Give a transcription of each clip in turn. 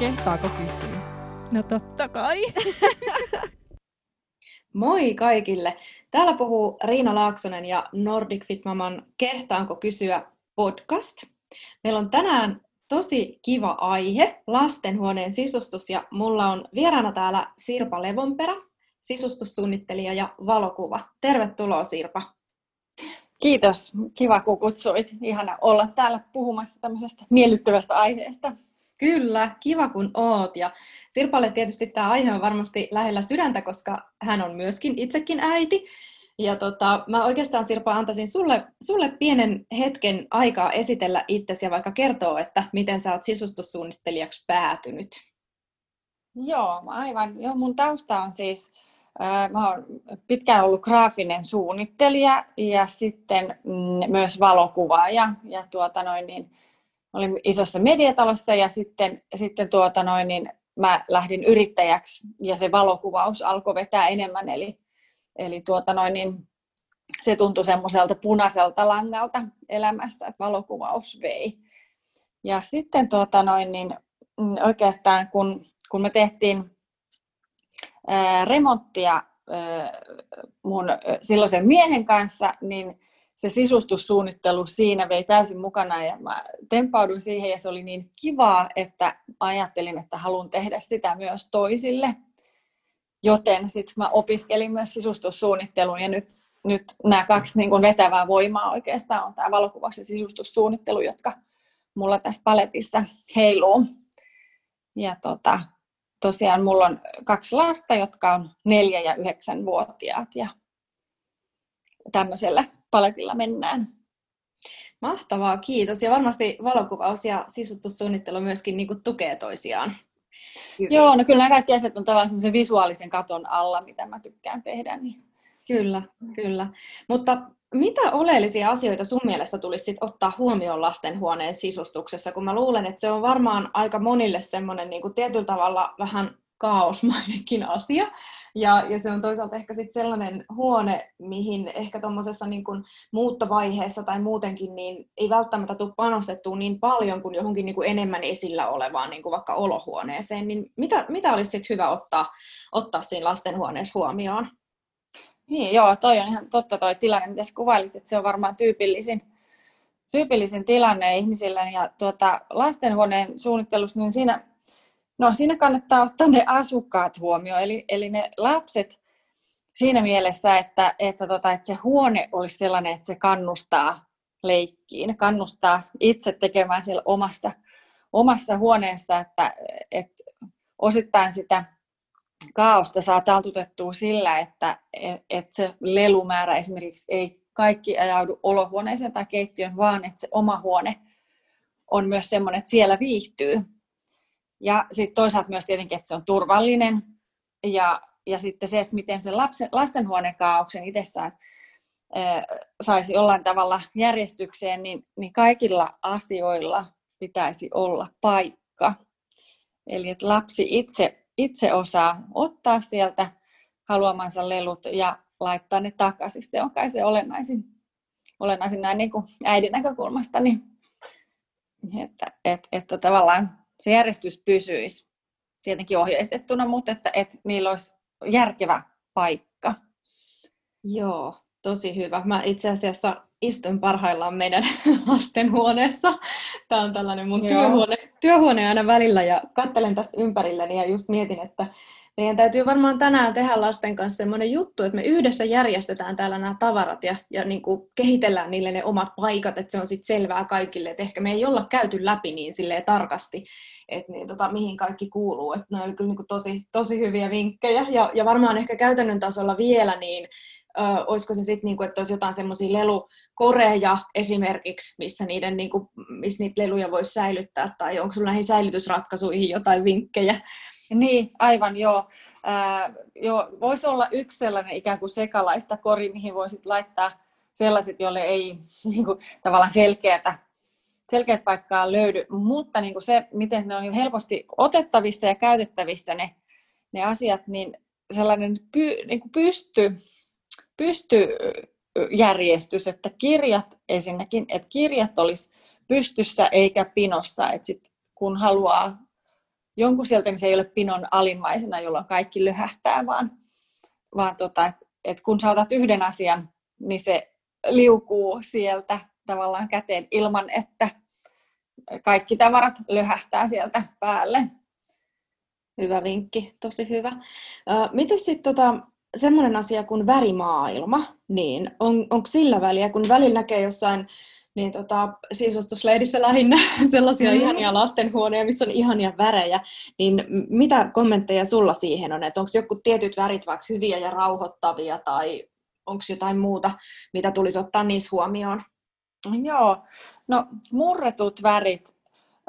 Kehtaako kysyä? No totta kai. Moi kaikille! Täällä puhuu Riina Laaksonen ja Nordic Fit Maman Kehtaanko kysyä podcast. Meillä on tänään tosi kiva aihe, lastenhuoneen sisustus, ja mulla on vieraana täällä Sirpa Levonperä, sisustussuunnittelija ja valokuva. Tervetuloa Sirpa. Kiitos. Kiva, kun kutsuit. Ihana olla täällä puhumassa tämmöisestä miellyttävästä aiheesta. Kyllä, kiva kun oot. Ja Sirpalle tietysti tämä aihe on varmasti lähellä sydäntä, koska hän on myöskin itsekin äiti. Ja tota, mä oikeastaan Sirpa antaisin sulle, sulle pienen hetken aikaa esitellä itsesi ja vaikka kertoa, että miten sä oot sisustussuunnittelijaksi päätynyt. Joo, aivan. Joo, mun tausta on siis, äh, mä oon pitkään ollut graafinen suunnittelija ja sitten mm, myös valokuvaaja. Ja tuota noin, niin, olin isossa mediatalossa ja sitten, sitten tuota noin, niin mä lähdin yrittäjäksi ja se valokuvaus alkoi vetää enemmän. Eli, eli tuota noin, niin se tuntui semmoiselta punaiselta langalta elämässä, että valokuvaus vei. Ja sitten tuota noin, niin mm, oikeastaan kun, kun me tehtiin remonttia mun silloisen miehen kanssa, niin se sisustussuunnittelu siinä vei täysin mukana ja mä tempauduin siihen ja se oli niin kivaa, että ajattelin, että haluan tehdä sitä myös toisille. Joten sitten mä opiskelin myös sisustussuunnittelun ja nyt, nyt nämä kaksi niin kun vetävää voimaa oikeastaan on tämä valokuvaus ja sisustussuunnittelu, jotka mulla tässä paletissa heiluu. Ja tota, tosiaan mulla on kaksi lasta, jotka on neljä ja yhdeksän vuotiaat ja tämmöisellä paletilla mennään. Mahtavaa, kiitos. Ja varmasti valokuvaus ja sisustussuunnittelu myöskin niin kuin tukee toisiaan. Hyvin. Joo, no kyllä nämä kaikki asiat on tavallaan semmoisen visuaalisen katon alla, mitä mä tykkään tehdä. Niin. Kyllä, kyllä. Mutta mitä oleellisia asioita sun mielestä tulisi sit ottaa huomioon lastenhuoneen sisustuksessa, kun mä luulen, että se on varmaan aika monille semmoinen niin tietyllä tavalla vähän kaosmainenkin asia. Ja, ja se on toisaalta ehkä sitten sellainen huone, mihin ehkä tuommoisessa niin muuttovaiheessa tai muutenkin niin ei välttämättä tule panostettua niin paljon kuin johonkin niin kuin enemmän esillä olevaan niin kuin vaikka olohuoneeseen. Niin mitä, mitä olisi sitten hyvä ottaa, ottaa siinä lastenhuoneessa huomioon? Niin, joo, toi on ihan totta toi tilanne, mitä kuvailit, että se on varmaan tyypillisin, tyypillisin tilanne ihmisillä. Ja tuota, lastenhuoneen suunnittelussa, niin siinä No siinä kannattaa ottaa ne asukkaat huomioon, eli, eli ne lapset siinä mielessä, että, että, tota, että se huone olisi sellainen, että se kannustaa leikkiin, kannustaa itse tekemään siellä omassa, omassa huoneessa, että, että osittain sitä kaaosta saa taltutettua sillä, että, että se lelumäärä esimerkiksi ei kaikki ajaudu olohuoneeseen tai keittiön, vaan että se oma huone on myös sellainen, että siellä viihtyy. Ja sitten toisaalta myös tietenkin, että se on turvallinen. Ja, ja sitten se, että miten se lapsen, lastenhuonekaauksen itsessään saisi jollain tavalla järjestykseen, niin, niin kaikilla asioilla pitäisi olla paikka. Eli että lapsi itse, itse osaa ottaa sieltä haluamansa lelut ja laittaa ne takaisin. Se on kai se olennaisin, olennaisin näin niin kuin äidin näkökulmasta, niin, että, että, että tavallaan se järjestys pysyisi tietenkin ohjeistettuna, mutta että, että niillä olisi järkevä paikka. Joo, tosi hyvä. Mä itse asiassa istun parhaillaan meidän lastenhuoneessa. Tämä on tällainen mun työhuone, työhuone aina välillä ja katselen tässä ympärilleni ja just mietin, että meidän täytyy varmaan tänään tehdä lasten kanssa semmoinen juttu, että me yhdessä järjestetään täällä nämä tavarat ja, ja niin kuin kehitellään niille ne omat paikat, että se on sitten selvää kaikille, että ehkä me ei olla käyty läpi niin silleen tarkasti, että niin, tota, mihin kaikki kuuluu. Että ne oli kyllä niin kuin tosi, tosi hyviä vinkkejä ja, ja varmaan ehkä käytännön tasolla vielä, niin ö, olisiko se sitten, niin kuin, että olisi jotain semmoisia lelukoreja esimerkiksi, missä, niiden, niin kuin, missä niitä leluja voisi säilyttää, tai onko sinulla näihin säilytysratkaisuihin jotain vinkkejä? Niin, aivan joo. Ää, joo. Voisi olla yksi sellainen ikään kuin sekalaista kori, mihin voisit laittaa sellaiset, joille ei niin kuin, tavallaan selkeätä, selkeät paikkaa löydy, mutta niin kuin se, miten ne on helposti otettavissa ja käytettävissä ne, ne asiat, niin sellainen py, niin kuin pysty, pysty järjestys, että kirjat ensinnäkin, että kirjat olisi pystyssä eikä pinossa, että sit kun haluaa jonkun sieltä, niin se ei ole pinon alimmaisena, jolloin kaikki lyhähtää, vaan, vaan tota, että kun sä otat yhden asian, niin se liukuu sieltä tavallaan käteen ilman, että kaikki tavarat lyhähtää sieltä päälle. Hyvä vinkki, tosi hyvä. Miten sitten tota, semmoinen asia kuin värimaailma, niin on, onko sillä väliä, kun välillä näkee jossain niin tota, sisustusleidissä lähinnä sellaisia mm. ihania lastenhuoneja, missä on ihania värejä, niin mitä kommentteja sulla siihen on, että onko joku tietyt värit vaikka hyviä ja rauhoittavia tai onko jotain muuta, mitä tulisi ottaa niissä huomioon? Joo, no murretut värit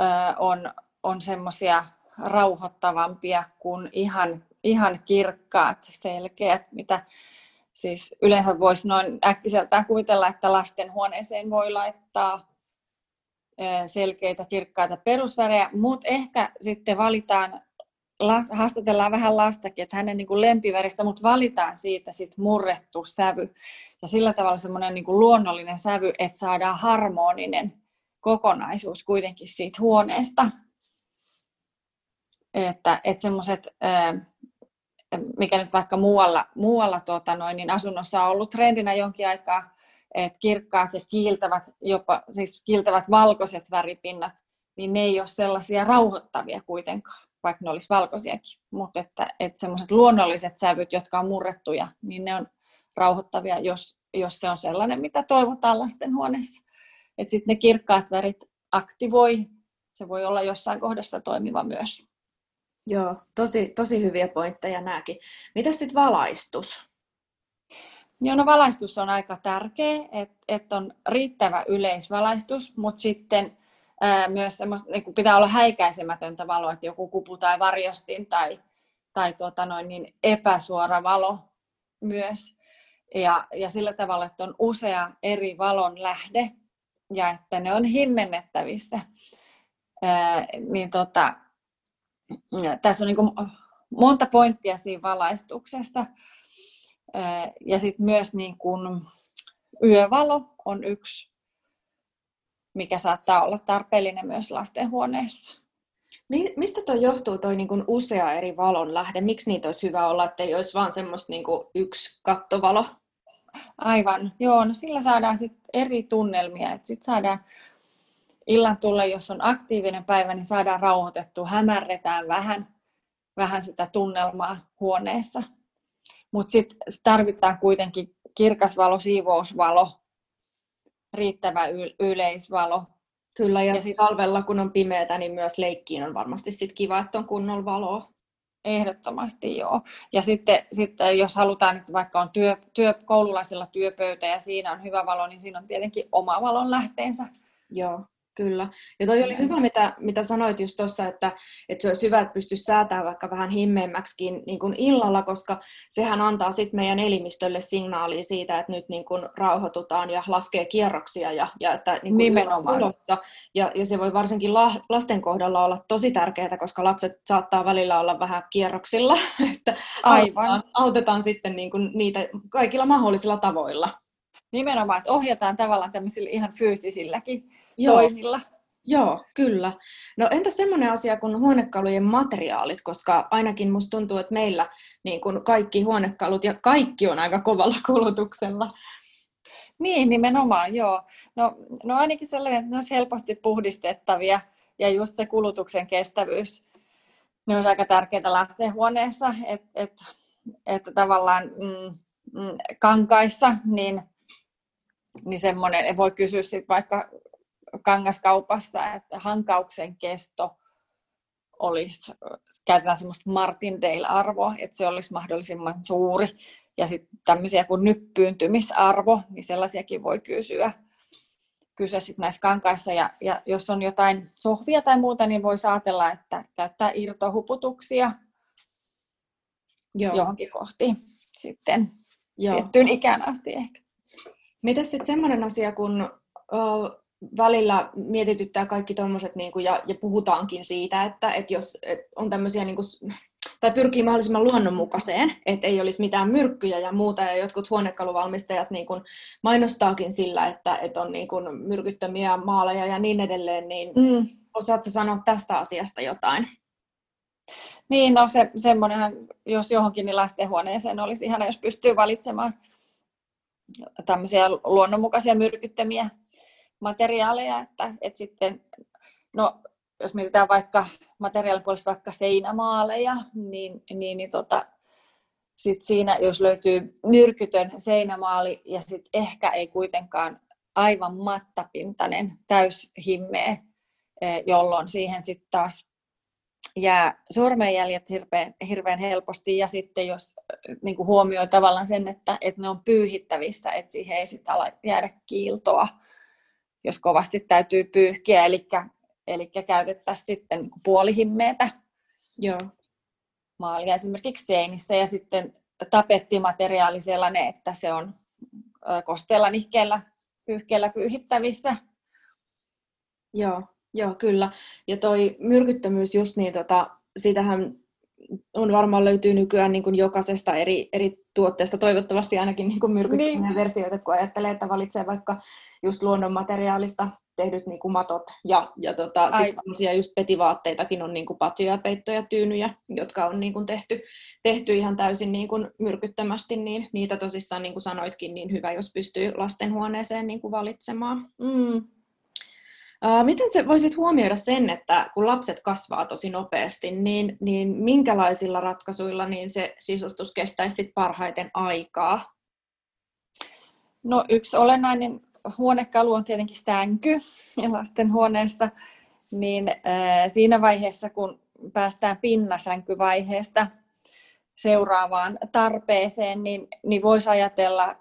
ö, on, on semmoisia rauhoittavampia kuin ihan, ihan kirkkaat, selkeät, mitä siis yleensä voisi noin äkkiseltään kuvitella, että lastenhuoneeseen voi laittaa selkeitä, kirkkaita perusvärejä, mutta ehkä sitten valitaan, haastatellaan vähän lastakin, että hänen niin kuin lempiväristä, mutta valitaan siitä sit murrettu sävy. Ja sillä tavalla semmoinen niin kuin luonnollinen sävy, että saadaan harmoninen kokonaisuus kuitenkin siitä huoneesta. Että, että semmoiset, mikä nyt vaikka muualla, muualla tuota noin, niin asunnossa on ollut trendinä jonkin aikaa, että kirkkaat ja kiiltävät, jopa siis kiiltävät valkoiset väripinnat, niin ne ei ole sellaisia rauhoittavia kuitenkaan, vaikka ne olisi valkoisiakin. Mutta että, että semmoiset luonnolliset sävyt, jotka on murrettuja, niin ne on rauhoittavia, jos, jos se on sellainen, mitä toivotaan lastenhuoneessa. Että sitten ne kirkkaat värit aktivoi, se voi olla jossain kohdassa toimiva myös. Joo, tosi, tosi hyviä pointteja nämäkin. Mitä sitten valaistus? Joo, no valaistus on aika tärkeä, että et on riittävä yleisvalaistus, mutta sitten ää, myös niin pitää olla häikäisemätöntä valoa, että joku kupu tai varjostin tai, tai tuota noin, niin epäsuora valo myös. Ja, ja sillä tavalla, että on usea eri valon lähde ja että ne on himmennettävissä. Ää, niin tota, tässä on niin kuin monta pointtia siinä valaistuksessa. Ja sitten myös niin kuin yövalo on yksi, mikä saattaa olla tarpeellinen myös lastenhuoneessa. Mistä tuo johtuu tuo niin usea eri valon lähde? Miksi niitä olisi hyvä olla, että ei olisi vain semmoista niin yksi kattovalo? Aivan, joo. No sillä saadaan sit eri tunnelmia. Sitten saadaan illan tulle, jos on aktiivinen päivä, niin saadaan rauhoitettua, hämärretään vähän, vähän sitä tunnelmaa huoneessa. Mutta sitten tarvitaan kuitenkin kirkas valo, siivousvalo, riittävä yleisvalo. Kyllä, ja, ja sit talvella kun on pimeätä, niin myös leikkiin on varmasti sit kiva, että on kunnolla valoa. Ehdottomasti joo. Ja sitten, sitten jos halutaan, että vaikka on työ, työ, koululaisilla työpöytä ja siinä on hyvä valo, niin siinä on tietenkin oma valon lähteensä. Joo. Kyllä. Ja toi oli hyvä, mitä, mitä sanoit just tuossa, että, että se olisi hyvä, että pystyisi säätämään vaikka vähän himmeämmäksikin niin kuin illalla, koska sehän antaa sitten meidän elimistölle signaalia siitä, että nyt niin kuin rauhoitutaan ja laskee kierroksia ja, ja että niin kuin Nimenomaan. Ja, ja se voi varsinkin la, lasten kohdalla olla tosi tärkeää, koska lapset saattaa välillä olla vähän kierroksilla, että Aivan. Autetaan, autetaan sitten niin kuin niitä kaikilla mahdollisilla tavoilla. Nimenomaan, että ohjataan tavallaan tämmöisillä ihan fyysisilläkin Joo. toimilla. Joo, kyllä. No entä semmoinen asia kuin huonekalujen materiaalit, koska ainakin musta tuntuu, että meillä niin kuin kaikki huonekalut ja kaikki on aika kovalla kulutuksella. Niin, nimenomaan, joo. No, no ainakin sellainen, että ne olisi helposti puhdistettavia ja just se kulutuksen kestävyys, ne olisi aika tärkeää lastenhuoneessa, että et, et tavallaan mm, mm, kankaissa, niin, niin semmoinen, voi kysyä sit vaikka kangaskaupasta, että hankauksen kesto olisi, käytetään semmoista martindale-arvoa, että se olisi mahdollisimman suuri. Ja sitten tämmöisiä kuin nyppyyntymisarvo, niin sellaisiakin voi kysyä, kysyä sit näissä kankaissa. Ja, ja jos on jotain sohvia tai muuta, niin voi ajatella, että käyttää irtohuputuksia Joo. johonkin kohti sitten Joo. tiettyyn ikään asti ehkä. Mitäs sitten semmoinen asia, kun välillä mietityttää kaikki tuommoiset, niin ja, ja puhutaankin siitä, että, että jos että on tämmöisiä, niin kuin, tai pyrkii mahdollisimman luonnonmukaiseen, että ei olisi mitään myrkkyjä ja muuta, ja jotkut huonekaluvalmistajat niin kuin mainostaakin sillä, että, että on niin kuin myrkyttömiä maaleja ja niin edelleen, niin mm. osaatko sanoa tästä asiasta jotain? Niin, no se, semmoinenhan, jos johonkin, niin lastenhuoneeseen olisi ihana, jos pystyy valitsemaan tämmöisiä luonnonmukaisia myrkyttämiä materiaaleja, että, että sitten, no jos mietitään vaikka materiaalipuolesta vaikka seinämaaleja, niin, niin, niin tota, sit siinä, jos löytyy myrkytön seinämaali ja sit ehkä ei kuitenkaan aivan mattapintainen täyshimmeä, eh, jolloin siihen sitten taas jää sormenjäljet hirveän, hirveän helposti. Ja sitten jos niin kuin huomioi tavallaan sen, että, että ne on pyyhittävissä, että siihen ei sitten jäädä kiiltoa, jos kovasti täytyy pyyhkiä, eli, eli käytettäisiin sitten niin puolihimmeetä Joo. maalia esimerkiksi seinissä ja sitten tapettimateriaali sellainen, että se on kosteella, nihkeellä, pyyhkeellä pyyhittävissä. Joo, joo, kyllä. Ja toi myrkyttömyys just niin, tota, siitähän on varmaan löytyy nykyään niin kuin jokaisesta eri, eri tuotteesta, toivottavasti ainakin niin kuin myrkyttömiä niin. versioita, kun ajattelee, että valitsee vaikka just luonnonmateriaalista tehdyt niin kuin matot ja, ja tota, sitten just petivaatteitakin on niin kuin patjoja, peittoja, tyynyjä, jotka on niin kuin tehty, tehty ihan täysin niin kuin myrkyttömästi, niin niitä tosissaan niin kuin sanoitkin, niin hyvä, jos pystyy lastenhuoneeseen niin kuin valitsemaan. Mm. Miten se voisit huomioida sen, että kun lapset kasvaa tosi nopeasti, niin, niin minkälaisilla ratkaisuilla niin se sisustus kestäisi sit parhaiten aikaa? No yksi olennainen huonekalu on tietenkin sänky lasten huoneessa, niin siinä vaiheessa, kun päästään pinnasänkyvaiheesta seuraavaan tarpeeseen, niin, niin voisi ajatella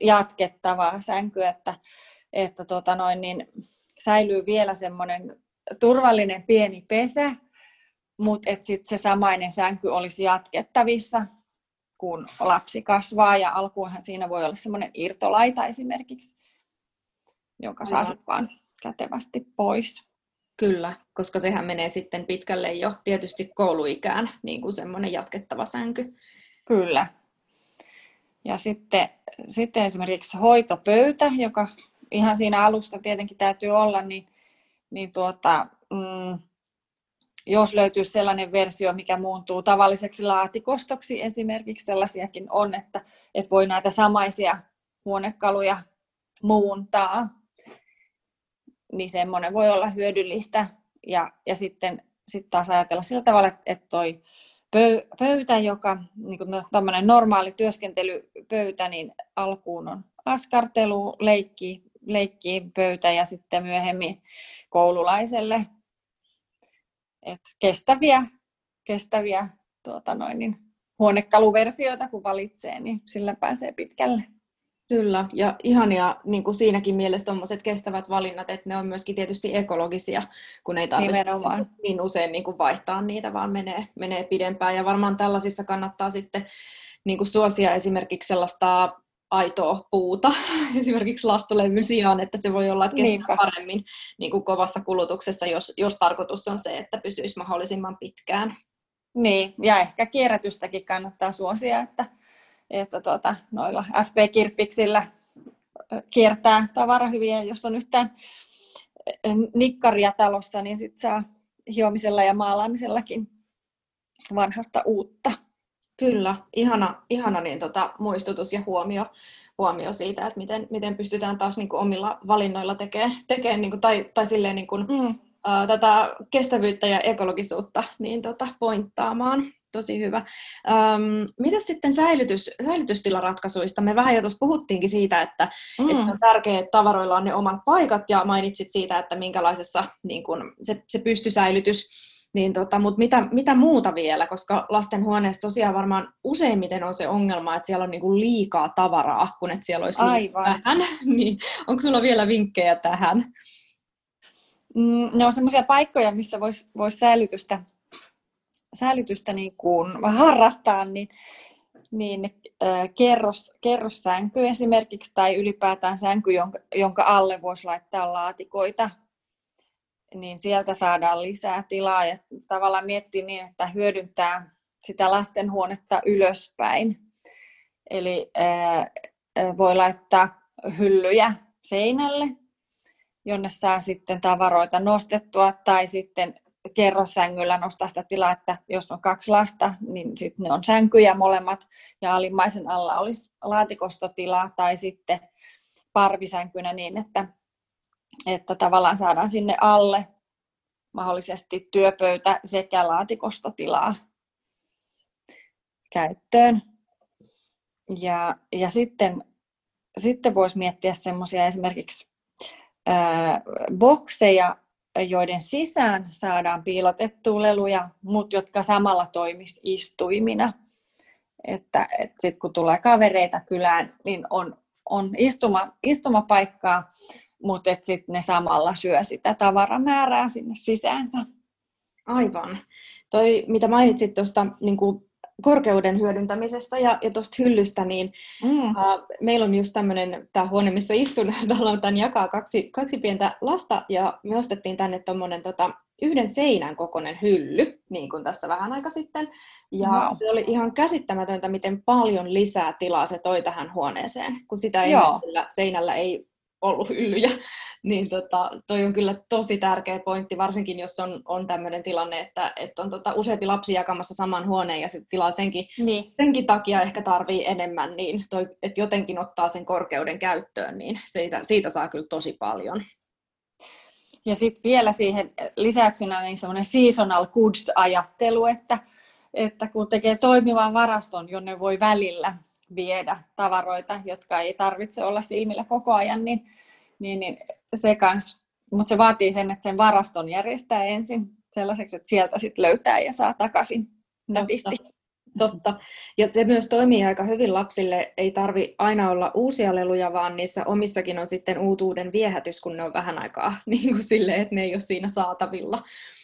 jatkettavaa sänkyä, että, että tota noin, niin säilyy vielä semmoinen turvallinen pieni pesä, mutta että sit se samainen sänky olisi jatkettavissa, kun lapsi kasvaa ja alkuunhan siinä voi olla semmoinen irtolaita esimerkiksi, joka saa sitten vaan kätevästi pois. Kyllä, koska sehän menee sitten pitkälle jo tietysti kouluikään, niin kuin semmoinen jatkettava sänky. Kyllä. Ja sitten, sitten esimerkiksi hoitopöytä, joka ihan siinä alusta tietenkin täytyy olla, niin, niin tuota, mm, jos löytyy sellainen versio, mikä muuntuu tavalliseksi laatikostoksi, esimerkiksi sellaisiakin on, että, että voi näitä samaisia huonekaluja muuntaa, niin semmoinen voi olla hyödyllistä. Ja, ja sitten sit taas ajatella sillä tavalla, että toi pöytä, joka niin no, normaali työskentelypöytä, niin alkuun on askartelu, leikki, leikkiin pöytä ja sitten myöhemmin koululaiselle. Et kestäviä, kestäviä tuota noin, niin huonekaluversioita, kun valitsee, niin sillä pääsee pitkälle. Kyllä, ja ihania niin kuin siinäkin mielessä tuommoiset kestävät valinnat, että ne on myöskin tietysti ekologisia, kun ei tarvitse niin usein niin kuin vaihtaa niitä, vaan menee, menee pidempään. Ja varmaan tällaisissa kannattaa sitten niin kuin suosia esimerkiksi sellaista aitoa puuta esimerkiksi lastulevyn sijaan, että se voi olla, että kestää paremmin niin kuin kovassa kulutuksessa, jos, jos tarkoitus on se, että pysyisi mahdollisimman pitkään. Niin, ja ehkä kierrätystäkin kannattaa suosia, että, että tuota, noilla FP-kirppiksillä kiertää tavara hyviä, jos on yhtään nikkaria talossa, niin sit saa hiomisella ja maalaamisellakin vanhasta uutta. Kyllä, ihana, ihana niin tota, muistutus ja huomio, huomio siitä, että miten, miten pystytään taas niin kuin omilla valinnoilla tekemään, tekee, niin kuin, tai, tai silleen, niin kuin, mm. uh, tätä kestävyyttä ja ekologisuutta niin, tota, pointtaamaan. Tosi hyvä. Um, mitä sitten säilytys, säilytystilaratkaisuista? Me vähän jo tuossa puhuttiinkin siitä, että, mm. että on tärkeää, että tavaroilla on ne omat paikat, ja mainitsit siitä, että minkälaisessa niin kun, se, se pystysäilytys niin tota, mutta mitä, mitä muuta vielä, koska lastenhuoneessa tosiaan varmaan useimmiten on se ongelma, että siellä on niinku liikaa tavaraa, kun et siellä olisi Aivan. vähän. niin onko sulla vielä vinkkejä tähän? Mm, ne on sellaisia paikkoja, missä voisi vois säilytystä, säilytystä niin kuin harrastaa, niin, niin äh, kerros, kerrossänky esimerkiksi tai ylipäätään sänky, jonka, jonka alle voisi laittaa laatikoita niin sieltä saadaan lisää tilaa ja tavallaan miettiä niin, että hyödyntää sitä lastenhuonetta ylöspäin. Eli voi laittaa hyllyjä seinälle, jonne saa sitten tavaroita nostettua, tai sitten kerrossängyllä nostaa sitä tilaa, että jos on kaksi lasta, niin sitten ne on sänkyjä molemmat ja alimmaisen alla olisi laatikostotila tai sitten parvisänkynä niin, että, että tavallaan saadaan sinne alle mahdollisesti työpöytä sekä laatikostotilaa käyttöön. Ja, ja sitten, sitten voisi miettiä semmoisia esimerkiksi ää, bokseja, joiden sisään saadaan piilotettua leluja, mutta jotka samalla toimisi istuimina. Että, että sitten kun tulee kavereita kylään, niin on, on istuma, istumapaikkaa, mutta sitten ne samalla syö sitä tavaramäärää sinne sisäänsä. Aivan. Toi, mitä mainitsit tuosta niin korkeuden hyödyntämisestä ja, ja tuosta hyllystä, niin mm. uh, meillä on just tämmöinen, tämä huone, missä istun, täällä tämän jakaa kaksi, kaksi pientä lasta, ja me ostettiin tänne tuommoinen tota, yhden seinän kokoinen hylly, niin kuin tässä vähän aika sitten. Ja wow. se oli ihan käsittämätöntä, miten paljon lisää tilaa se toi tähän huoneeseen, kun sitä ei seinällä ei ollut hyllyjä, niin tota, toi on kyllä tosi tärkeä pointti, varsinkin jos on, on tämmöinen tilanne, että, että on tota, useampi lapsi jakamassa saman huoneen ja sitten tilaa senkin, niin. senkin takia ehkä tarvii enemmän, niin toi, että jotenkin ottaa sen korkeuden käyttöön, niin siitä, siitä saa kyllä tosi paljon. Ja sitten vielä siihen lisäyksenä niin semmoinen seasonal goods-ajattelu, että, että kun tekee toimivan varaston, jonne voi välillä viedä tavaroita, jotka ei tarvitse olla silmillä koko ajan, niin, niin, niin se kans, mutta se vaatii sen, että sen varaston järjestää ensin sellaiseksi, että sieltä sitten löytää ja saa takaisin nätisti. Totta. Ja se myös toimii aika hyvin lapsille. Ei tarvi aina olla uusia leluja, vaan niissä omissakin on sitten uutuuden viehätys, kun ne on vähän aikaa niin kuin silleen, että ne ei ole siinä saatavilla.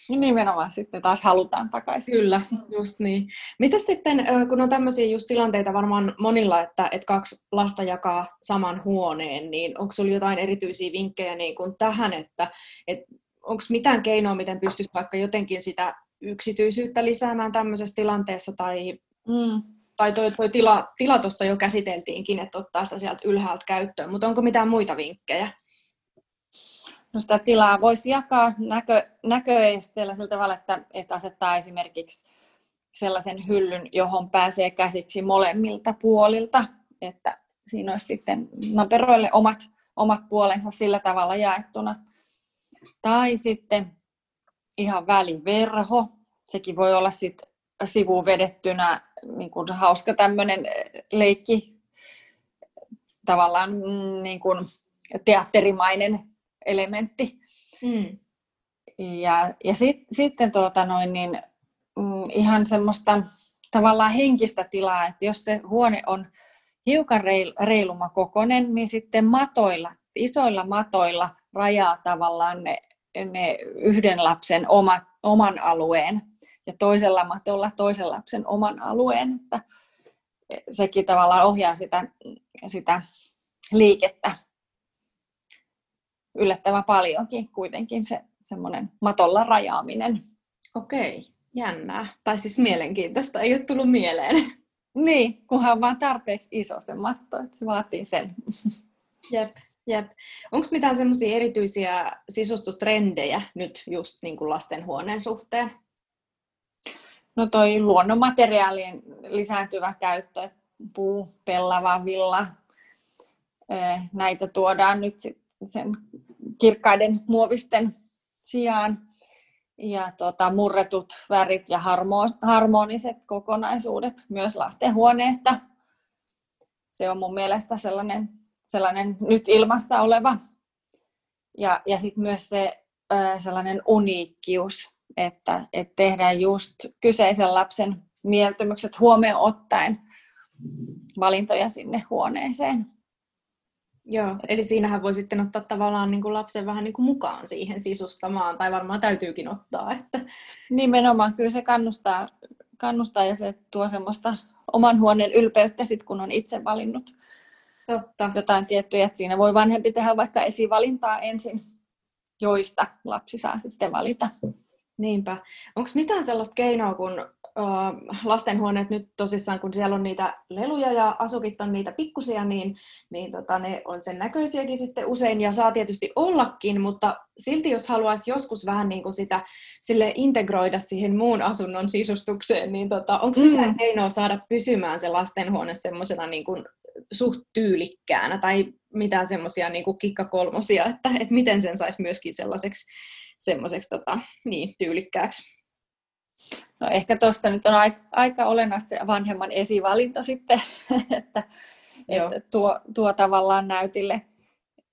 Niin nimenomaan sitten taas halutaan takaisin. Kyllä, just niin. Mitä sitten, kun on tämmöisiä just tilanteita varmaan monilla, että, että kaksi lasta jakaa saman huoneen, niin onko sinulla jotain erityisiä vinkkejä niin kuin tähän, että, että onko mitään keinoa, miten pystyisi vaikka jotenkin sitä yksityisyyttä lisäämään tämmöisessä tilanteessa, tai, mm. tai toi, toi tila, tila tuossa jo käsiteltiinkin, että ottaa sitä sieltä ylhäältä käyttöön, mutta onko mitään muita vinkkejä? No sitä tilaa voisi jakaa näkö, näköesteellä sillä tavalla, että, että asettaa esimerkiksi sellaisen hyllyn, johon pääsee käsiksi molemmilta puolilta, että siinä olisi sitten naperoille omat, omat puolensa sillä tavalla jaettuna. Tai sitten ihan väliverho, sekin voi olla sitten sivuun vedettynä niin kuin hauska tämmöinen leikki, tavallaan mm, niin kuin teatterimainen elementti. Mm. Ja, ja sit, sitten tuota noin, niin, mm, ihan semmoista tavallaan henkistä tilaa, että jos se huone on hiukan reil, reiluma kokonen, niin sitten matoilla, isoilla matoilla rajaa tavallaan ne, ne yhden lapsen omat, oman alueen ja toisella matolla toisen lapsen oman alueen, että sekin tavallaan ohjaa sitä, sitä liikettä yllättävän paljonkin kuitenkin se semmoinen matolla rajaaminen. Okei, jännää. Tai siis mielenkiintoista, ei ole tullut mieleen. Niin, kunhan on vaan tarpeeksi iso se matto, että se vaatii sen. Jep, jep. Onko mitään semmoisia erityisiä sisustustrendejä nyt just niin kuin lastenhuoneen suhteen? No toi luonnonmateriaalien lisääntyvä käyttö, puu, pellava, villa, näitä tuodaan nyt sen kirkkaiden muovisten sijaan. Ja tota, murretut värit ja harmo- harmoniset kokonaisuudet myös lastenhuoneesta. Se on mun mielestä sellainen, sellainen nyt ilmasta oleva. Ja, ja sitten myös se sellainen uniikkius, että, että tehdään just kyseisen lapsen mieltymykset huomioon ottaen valintoja sinne huoneeseen. Joo, eli siinähän voi sitten ottaa tavallaan niin kuin lapsen vähän niin kuin mukaan siihen sisustamaan, tai varmaan täytyykin ottaa. Että... Nimenomaan, kyllä se kannustaa, kannustaa ja se tuo semmoista oman huoneen ylpeyttä sit, kun on itse valinnut Totta. jotain tiettyjä. Että siinä voi vanhempi tehdä vaikka esivalintaa ensin, joista lapsi saa sitten valita. Niinpä. Onko mitään sellaista keinoa, kun lastenhuoneet nyt tosissaan, kun siellä on niitä leluja ja asukit on niitä pikkusia, niin, niin tota, ne on sen näköisiäkin sitten usein ja saa tietysti ollakin, mutta silti jos haluaisi joskus vähän niin kuin sitä sille integroida siihen muun asunnon sisustukseen, niin tota, onko mm. mitään keinoa saada pysymään se lastenhuone semmoisena niin kuin suht tyylikkäänä tai mitään semmoisia niin kikkakolmosia, että, että miten sen saisi myöskin sellaiseksi semmoiseksi tota, niin, tyylikkääksi. No ehkä tuosta nyt on aika olennaista vanhemman esivalinta sitten, että, että tuo, tuo tavallaan näytille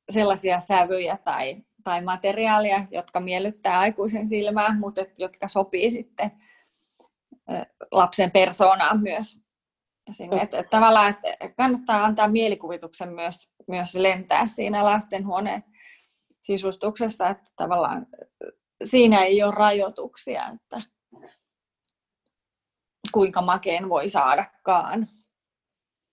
sellaisia sävyjä tai, tai materiaalia, jotka miellyttää aikuisen silmää, mutta et, jotka sopii sitten lapsen persoonaan myös. Sinne. Että, että tavallaan että kannattaa antaa mielikuvituksen myös, myös lentää siinä lastenhuoneen sisustuksessa, että tavallaan siinä ei ole rajoituksia, että kuinka makeen voi saadakaan.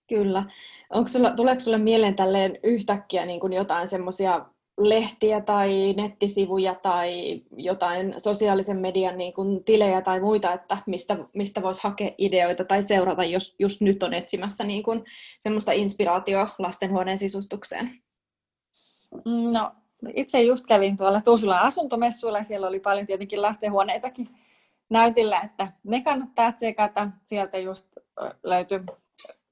Kyllä. Onko sulla, tuleeko sinulle mieleen tälleen yhtäkkiä niin kuin jotain semmoisia lehtiä tai nettisivuja tai jotain sosiaalisen median niin kuin tilejä tai muita, että mistä, mistä voisi hakea ideoita tai seurata, jos just nyt on etsimässä niin kuin semmoista inspiraatioa lastenhuoneen sisustukseen? No, itse just kävin tuolla Tuusulan asuntomessuilla, siellä oli paljon tietenkin lastenhuoneitakin näytillä, että ne kannattaa tsekata. Sieltä just löytyi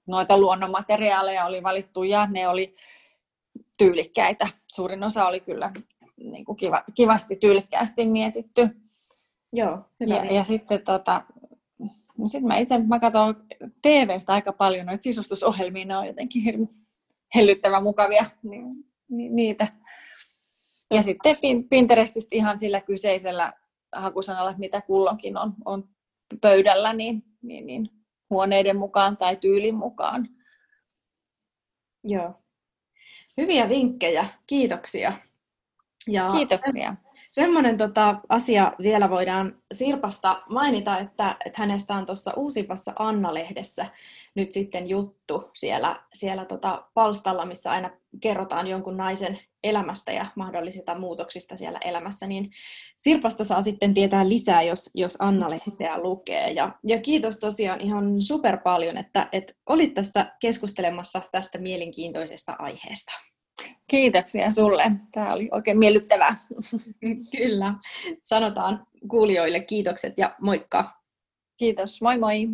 noita luonnonmateriaaleja oli valittu ja ne oli tyylikkäitä. Suurin osa oli kyllä niin kuin kiva, kivasti tyylikkäästi mietitty. Joo, hyvä. Ja, ja sitten tota, no sit mä itse mä katson TVstä aika paljon noita sisustusohjelmia, ne on jotenkin hellyttävän mukavia niin, niitä. Ja sitten Pinterestistä ihan sillä kyseisellä hakusanalla, mitä kulloinkin on, on pöydällä, niin, niin, niin huoneiden mukaan tai tyylin mukaan. Joo. Hyviä vinkkejä, kiitoksia. Ja kiitoksia. Semmoinen tota, asia vielä voidaan Sirpasta mainita, että, että hänestä on tuossa uusimmassa Anna-lehdessä nyt sitten juttu siellä, siellä tota palstalla, missä aina kerrotaan jonkun naisen elämästä ja mahdollisista muutoksista siellä elämässä, niin Sirpasta saa sitten tietää lisää, jos, jos Anna-lehteä lukee. Ja, ja kiitos tosiaan ihan super paljon, että, että olit tässä keskustelemassa tästä mielenkiintoisesta aiheesta. Kiitoksia sulle. Tämä oli oikein miellyttävää. Kyllä. Sanotaan kuulijoille kiitokset ja moikka. Kiitos. Moi moi.